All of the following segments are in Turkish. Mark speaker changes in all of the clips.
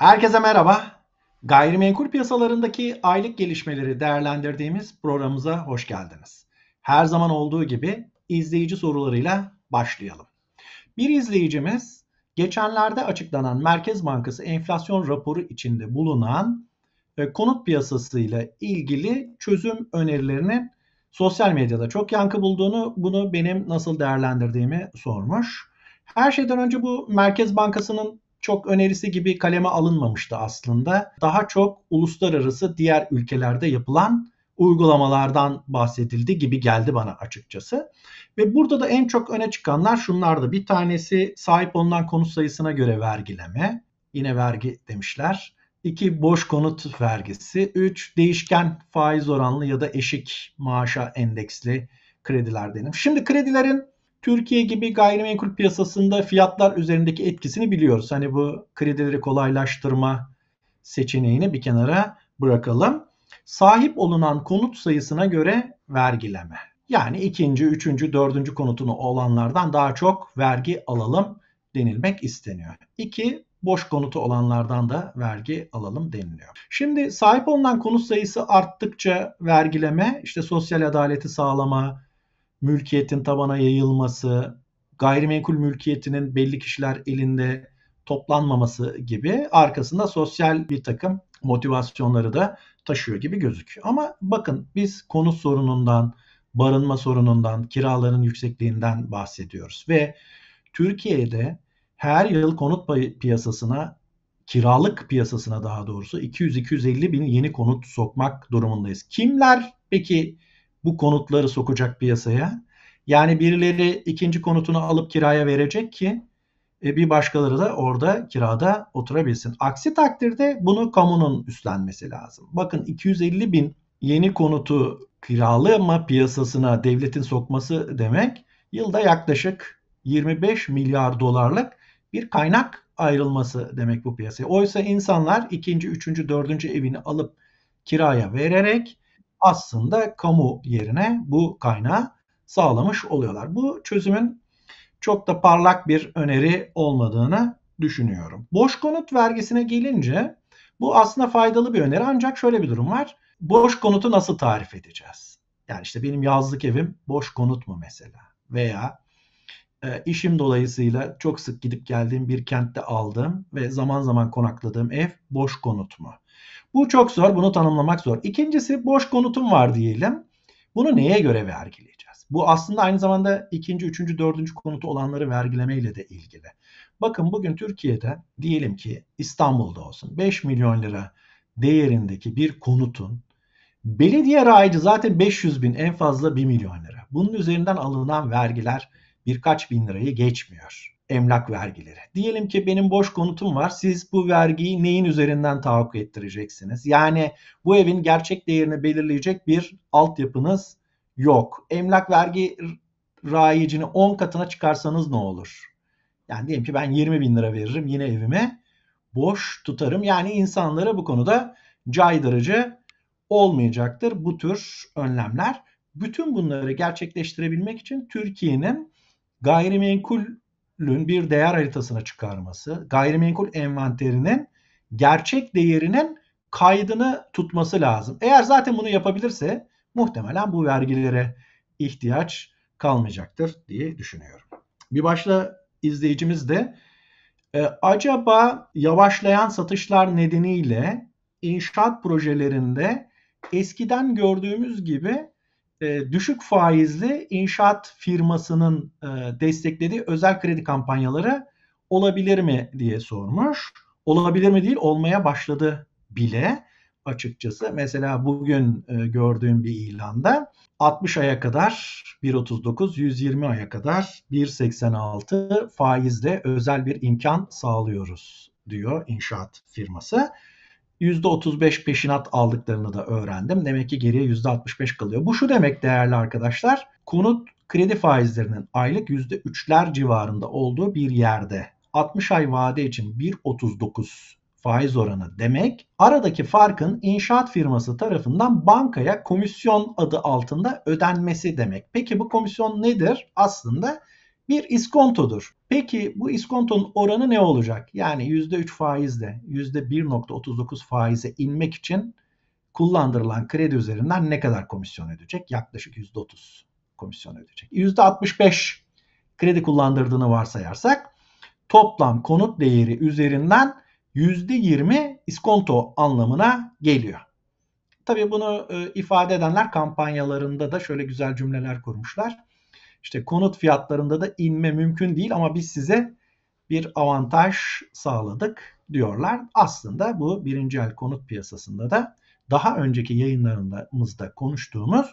Speaker 1: Herkese merhaba. Gayrimenkul piyasalarındaki aylık gelişmeleri değerlendirdiğimiz programımıza hoş geldiniz. Her zaman olduğu gibi izleyici sorularıyla başlayalım. Bir izleyicimiz geçenlerde açıklanan Merkez Bankası enflasyon raporu içinde bulunan e, konut piyasası ile ilgili çözüm önerilerinin sosyal medyada çok yankı bulduğunu, bunu benim nasıl değerlendirdiğimi sormuş. Her şeyden önce bu Merkez Bankası'nın çok önerisi gibi kaleme alınmamıştı aslında. Daha çok uluslararası diğer ülkelerde yapılan uygulamalardan bahsedildi gibi geldi bana açıkçası. Ve burada da en çok öne çıkanlar şunlardı. Bir tanesi sahip olunan konut sayısına göre vergileme. Yine vergi demişler. 2 boş konut vergisi, 3 değişken faiz oranlı ya da eşik maaşa endeksli krediler dedim. Şimdi kredilerin Türkiye gibi gayrimenkul piyasasında fiyatlar üzerindeki etkisini biliyoruz. Hani bu kredileri kolaylaştırma seçeneğini bir kenara bırakalım. Sahip olunan konut sayısına göre vergileme. Yani ikinci, üçüncü, dördüncü konutunu olanlardan daha çok vergi alalım denilmek isteniyor. İki, boş konutu olanlardan da vergi alalım deniliyor. Şimdi sahip olunan konut sayısı arttıkça vergileme, işte sosyal adaleti sağlama, mülkiyetin tabana yayılması, gayrimenkul mülkiyetinin belli kişiler elinde toplanmaması gibi arkasında sosyal bir takım motivasyonları da taşıyor gibi gözüküyor. Ama bakın biz konut sorunundan, barınma sorunundan, kiraların yüksekliğinden bahsediyoruz ve Türkiye'de her yıl konut piyasasına kiralık piyasasına daha doğrusu 200-250 bin yeni konut sokmak durumundayız. Kimler peki bu konutları sokacak piyasaya. Yani birileri ikinci konutunu alıp kiraya verecek ki e, bir başkaları da orada kirada oturabilsin. Aksi takdirde bunu kamunun üstlenmesi lazım. Bakın 250 bin yeni konutu kiralama piyasasına devletin sokması demek yılda yaklaşık 25 milyar dolarlık bir kaynak ayrılması demek bu piyasaya. Oysa insanlar ikinci, üçüncü, dördüncü evini alıp kiraya vererek aslında kamu yerine bu kaynağı sağlamış oluyorlar. Bu çözümün çok da parlak bir öneri olmadığını düşünüyorum. Boş konut vergisine gelince bu aslında faydalı bir öneri ancak şöyle bir durum var. Boş konutu nasıl tarif edeceğiz? Yani işte benim yazlık evim boş konut mu mesela? Veya e, işim dolayısıyla çok sık gidip geldiğim bir kentte aldığım ve zaman zaman konakladığım ev boş konut mu? Bu çok zor. Bunu tanımlamak zor. İkincisi boş konutum var diyelim. Bunu neye göre vergileyeceğiz? Bu aslında aynı zamanda ikinci, üçüncü, dördüncü konutu olanları vergilemeyle de ilgili. Bakın bugün Türkiye'de diyelim ki İstanbul'da olsun 5 milyon lira değerindeki bir konutun belediye raici zaten 500 bin en fazla 1 milyon lira. Bunun üzerinden alınan vergiler birkaç bin lirayı geçmiyor emlak vergileri. Diyelim ki benim boş konutum var. Siz bu vergiyi neyin üzerinden tahakkuk ettireceksiniz? Yani bu evin gerçek değerini belirleyecek bir altyapınız yok. Emlak vergi rayicini 10 katına çıkarsanız ne olur? Yani diyelim ki ben 20 bin lira veririm yine evime boş tutarım. Yani insanlara bu konuda caydırıcı olmayacaktır bu tür önlemler. Bütün bunları gerçekleştirebilmek için Türkiye'nin gayrimenkul bir değer haritasına çıkarması, gayrimenkul envanterinin gerçek değerinin kaydını tutması lazım. Eğer zaten bunu yapabilirse muhtemelen bu vergilere ihtiyaç kalmayacaktır diye düşünüyorum. Bir başka izleyicimiz de e, acaba yavaşlayan satışlar nedeniyle inşaat projelerinde eskiden gördüğümüz gibi e, düşük faizli inşaat firmasının e, desteklediği özel kredi kampanyaları olabilir mi diye sormuş. Olabilir mi değil olmaya başladı bile açıkçası. Mesela bugün e, gördüğüm bir ilanda 60 aya kadar 1.39, 120 aya kadar 1.86 faizle özel bir imkan sağlıyoruz diyor inşaat firması. %35 peşinat aldıklarını da öğrendim. Demek ki geriye %65 kalıyor. Bu şu demek değerli arkadaşlar. Konut kredi faizlerinin aylık %3'ler civarında olduğu bir yerde 60 ay vade için 1.39 faiz oranı demek aradaki farkın inşaat firması tarafından bankaya komisyon adı altında ödenmesi demek. Peki bu komisyon nedir? Aslında bir iskontodur. Peki bu iskontonun oranı ne olacak? Yani %3 faizle %1.39 faize inmek için kullandırılan kredi üzerinden ne kadar komisyon ödeyecek? Yaklaşık %30 komisyon ödeyecek. %65 kredi kullandırdığını varsayarsak toplam konut değeri üzerinden %20 iskonto anlamına geliyor. Tabii bunu e, ifade edenler kampanyalarında da şöyle güzel cümleler kurmuşlar. İşte konut fiyatlarında da inme mümkün değil ama biz size bir avantaj sağladık diyorlar. Aslında bu birinci el konut piyasasında da daha önceki yayınlarımızda konuştuğumuz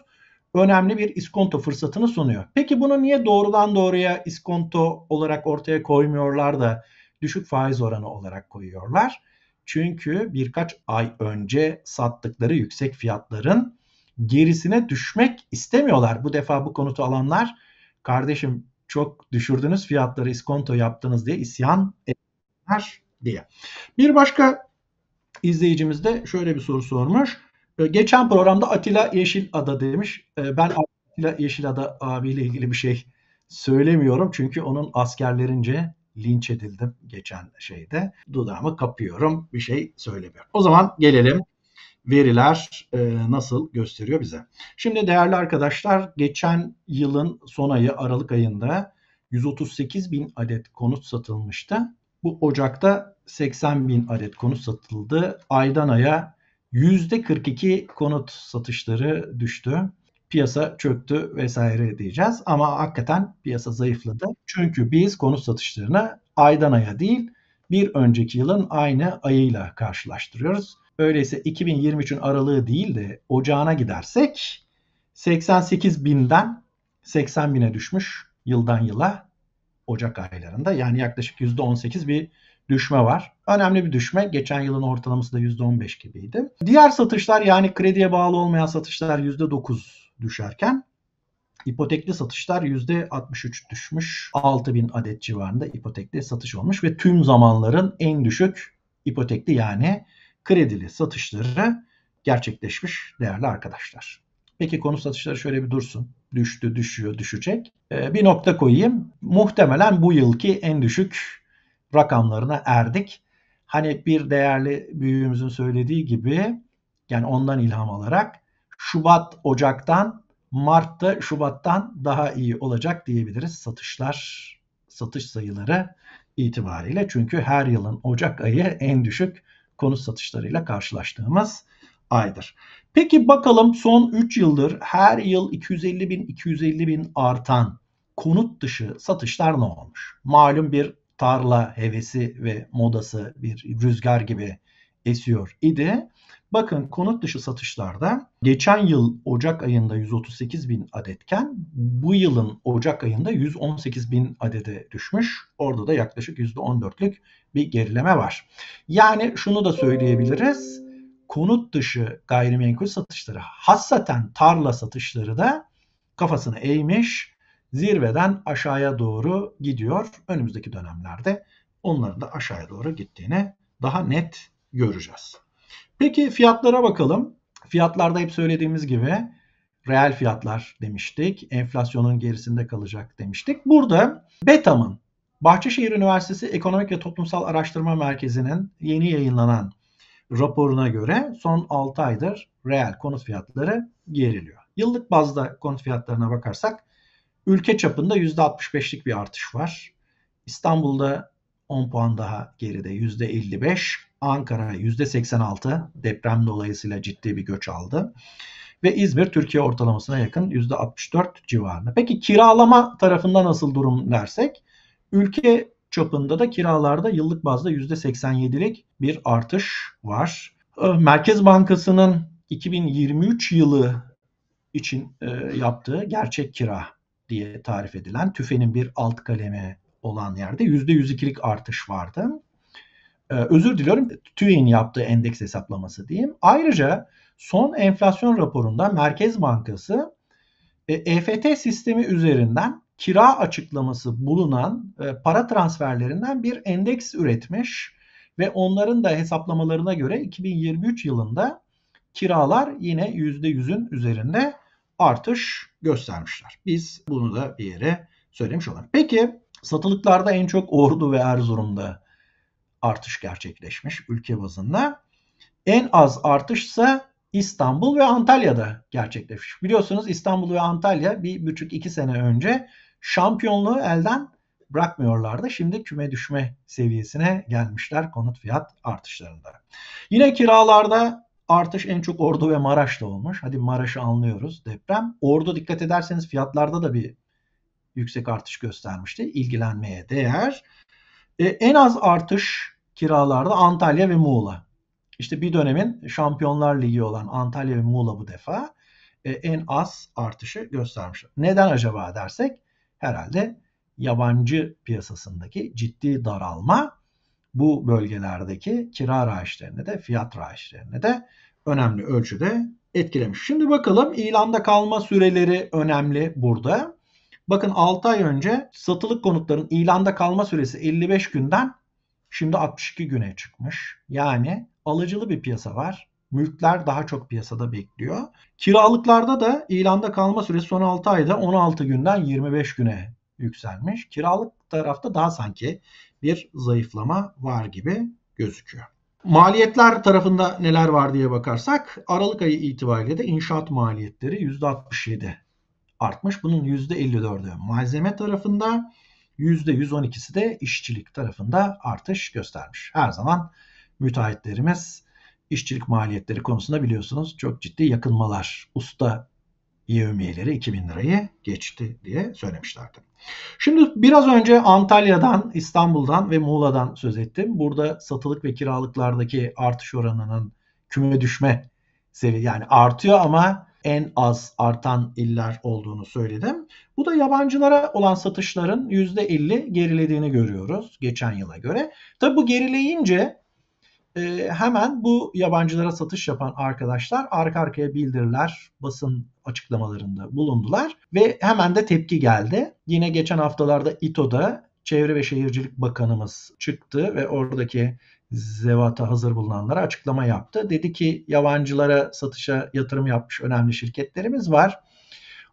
Speaker 1: önemli bir iskonto fırsatını sunuyor. Peki bunu niye doğrudan doğruya iskonto olarak ortaya koymuyorlar da düşük faiz oranı olarak koyuyorlar? Çünkü birkaç ay önce sattıkları yüksek fiyatların gerisine düşmek istemiyorlar. Bu defa bu konutu alanlar kardeşim çok düşürdünüz fiyatları iskonto yaptınız diye isyan ettiler diye. Bir başka izleyicimiz de şöyle bir soru sormuş. Ee, geçen programda Atilla Yeşilada demiş. Ee, ben Atilla Yeşilada abiyle ilgili bir şey söylemiyorum. Çünkü onun askerlerince linç edildim geçen şeyde. Dudağımı kapıyorum. Bir şey söylemiyorum. O zaman gelelim veriler e, nasıl gösteriyor bize. Şimdi değerli arkadaşlar geçen yılın son ayı Aralık ayında 138 bin adet konut satılmıştı. Bu Ocak'ta 80 bin adet konut satıldı. Aydan aya %42 konut satışları düştü. Piyasa çöktü vesaire diyeceğiz. Ama hakikaten piyasa zayıfladı. Çünkü biz konut satışlarını aydan aya değil bir önceki yılın aynı ayıyla karşılaştırıyoruz. Öyleyse 2023'ün aralığı değil de ocağına gidersek 88 binden 80 bine düşmüş yıldan yıla Ocak aylarında. Yani yaklaşık %18 bir düşme var. Önemli bir düşme. Geçen yılın ortalaması da %15 gibiydi. Diğer satışlar yani krediye bağlı olmayan satışlar %9 düşerken ipotekli satışlar %63 düşmüş. 6000 adet civarında ipotekli satış olmuş ve tüm zamanların en düşük ipotekli yani kredili satışları gerçekleşmiş değerli arkadaşlar. Peki konu satışları şöyle bir dursun. Düştü, düşüyor, düşecek. Ee, bir nokta koyayım. Muhtemelen bu yılki en düşük rakamlarına erdik. Hani bir değerli büyüğümüzün söylediği gibi yani ondan ilham alarak Şubat, Ocak'tan Mart'ta Şubat'tan daha iyi olacak diyebiliriz satışlar, satış sayıları itibariyle. Çünkü her yılın Ocak ayı en düşük konut satışlarıyla karşılaştığımız aydır. Peki bakalım son 3 yıldır her yıl 250 bin 250 bin artan konut dışı satışlar ne olmuş? Malum bir tarla hevesi ve modası bir rüzgar gibi esiyor idi. Bakın konut dışı satışlarda geçen yıl Ocak ayında 138 bin adetken bu yılın Ocak ayında 118 bin adede düşmüş. Orada da yaklaşık %14'lük bir gerileme var. Yani şunu da söyleyebiliriz. Konut dışı gayrimenkul satışları, hassaten tarla satışları da kafasını eğmiş, zirveden aşağıya doğru gidiyor. Önümüzdeki dönemlerde onların da aşağıya doğru gittiğini daha net göreceğiz. Peki fiyatlara bakalım. Fiyatlarda hep söylediğimiz gibi reel fiyatlar demiştik. Enflasyonun gerisinde kalacak demiştik. Burada BETAM'ın Bahçeşehir Üniversitesi Ekonomik ve Toplumsal Araştırma Merkezi'nin yeni yayınlanan raporuna göre son 6 aydır reel konut fiyatları geriliyor. Yıllık bazda konut fiyatlarına bakarsak ülke çapında %65'lik bir artış var. İstanbul'da 10 puan daha geride %55. Ankara %86 deprem dolayısıyla ciddi bir göç aldı. Ve İzmir Türkiye ortalamasına yakın %64 civarında. Peki kiralama tarafında nasıl durum dersek? Ülke çapında da kiralarda yıllık bazda %87'lik bir artış var. Merkez Bankası'nın 2023 yılı için e, yaptığı gerçek kira diye tarif edilen TÜFE'nin bir alt kalemi olan yerde %102'lik artış vardı. Ee, özür diliyorum TÜİ'nin yaptığı endeks hesaplaması diyeyim. Ayrıca son enflasyon raporunda Merkez Bankası e, EFT sistemi üzerinden kira açıklaması bulunan e, para transferlerinden bir endeks üretmiş ve onların da hesaplamalarına göre 2023 yılında kiralar yine %100'ün üzerinde artış göstermişler. Biz bunu da bir yere söylemiş olalım. Peki satılıklarda en çok Ordu ve Erzurum'da artış gerçekleşmiş ülke bazında. En az artış ise İstanbul ve Antalya'da gerçekleşmiş. Biliyorsunuz İstanbul ve Antalya bir buçuk iki sene önce şampiyonluğu elden bırakmıyorlardı. Şimdi küme düşme seviyesine gelmişler konut fiyat artışlarında. Yine kiralarda artış en çok Ordu ve Maraş'ta olmuş. Hadi Maraş'ı anlıyoruz deprem. Ordu dikkat ederseniz fiyatlarda da bir yüksek artış göstermişti. İlgilenmeye değer. E, en az artış kiralarda Antalya ve Muğla. İşte bir dönemin Şampiyonlar Ligi olan Antalya ve Muğla bu defa e, en az artışı göstermişler. Neden acaba dersek herhalde yabancı piyasasındaki ciddi daralma bu bölgelerdeki kira rayişlerini de fiyat rayişlerini de önemli ölçüde etkilemiş. Şimdi bakalım ilanda kalma süreleri önemli burada. Bakın 6 ay önce satılık konutların ilanda kalma süresi 55 günden şimdi 62 güne çıkmış. Yani alıcılı bir piyasa var. Mülkler daha çok piyasada bekliyor. Kiralıklarda da ilanda kalma süresi son 6 ayda 16 günden 25 güne yükselmiş. Kiralık tarafta daha sanki bir zayıflama var gibi gözüküyor. Maliyetler tarafında neler var diye bakarsak Aralık ayı itibariyle de inşaat maliyetleri %67 artmış. Bunun %54'ü malzeme tarafında, %112'si de işçilik tarafında artış göstermiş. Her zaman müteahhitlerimiz işçilik maliyetleri konusunda biliyorsunuz çok ciddi yakınmalar. Usta yevmiyeleri 2000 lirayı geçti diye söylemişlerdi. Şimdi biraz önce Antalya'dan, İstanbul'dan ve Muğla'dan söz ettim. Burada satılık ve kiralıklardaki artış oranının küme düşme seviye yani artıyor ama en az artan iller olduğunu söyledim. Bu da yabancılara olan satışların %50 gerilediğini görüyoruz geçen yıla göre. Tabi bu gerileyince e, hemen bu yabancılara satış yapan arkadaşlar arka arkaya bildiriler, basın açıklamalarında bulundular ve hemen de tepki geldi. Yine geçen haftalarda İTO'da Çevre ve Şehircilik Bakanımız çıktı ve oradaki zevata hazır bulunanlara açıklama yaptı. Dedi ki yabancılara satışa yatırım yapmış önemli şirketlerimiz var.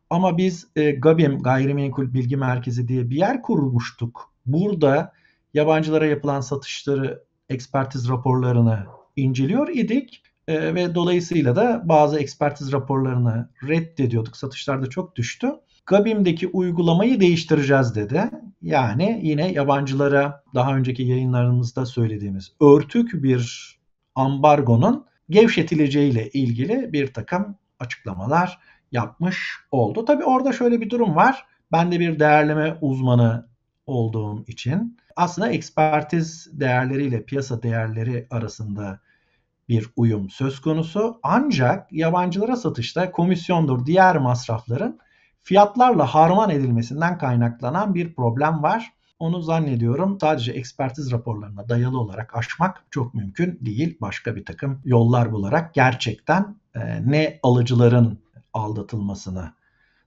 Speaker 1: Ama biz e, GABİM Gayrimenkul Bilgi Merkezi diye bir yer kurmuştuk. Burada yabancılara yapılan satışları ekspertiz raporlarını inceliyor idik e, ve dolayısıyla da bazı ekspertiz raporlarını reddediyorduk. Satışlarda çok düştü. Gabim'deki uygulamayı değiştireceğiz dedi. Yani yine yabancılara daha önceki yayınlarımızda söylediğimiz örtük bir ambargonun gevşetileceğiyle ilgili bir takım açıklamalar yapmış oldu. Tabi orada şöyle bir durum var. Ben de bir değerleme uzmanı olduğum için aslında ekspertiz değerleriyle piyasa değerleri arasında bir uyum söz konusu. Ancak yabancılara satışta komisyondur diğer masrafların fiyatlarla harman edilmesinden kaynaklanan bir problem var. Onu zannediyorum sadece ekspertiz raporlarına dayalı olarak aşmak çok mümkün değil. Başka bir takım yollar bularak gerçekten e, ne alıcıların aldatılmasına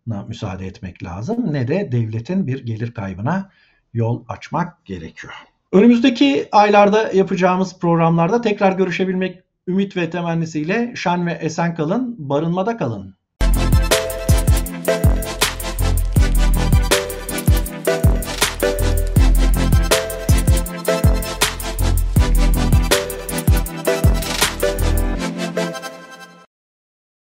Speaker 1: müsaade etmek lazım ne de devletin bir gelir kaybına yol açmak gerekiyor. Önümüzdeki aylarda yapacağımız programlarda tekrar görüşebilmek ümit ve temennisiyle şen ve esen kalın, barınmada kalın.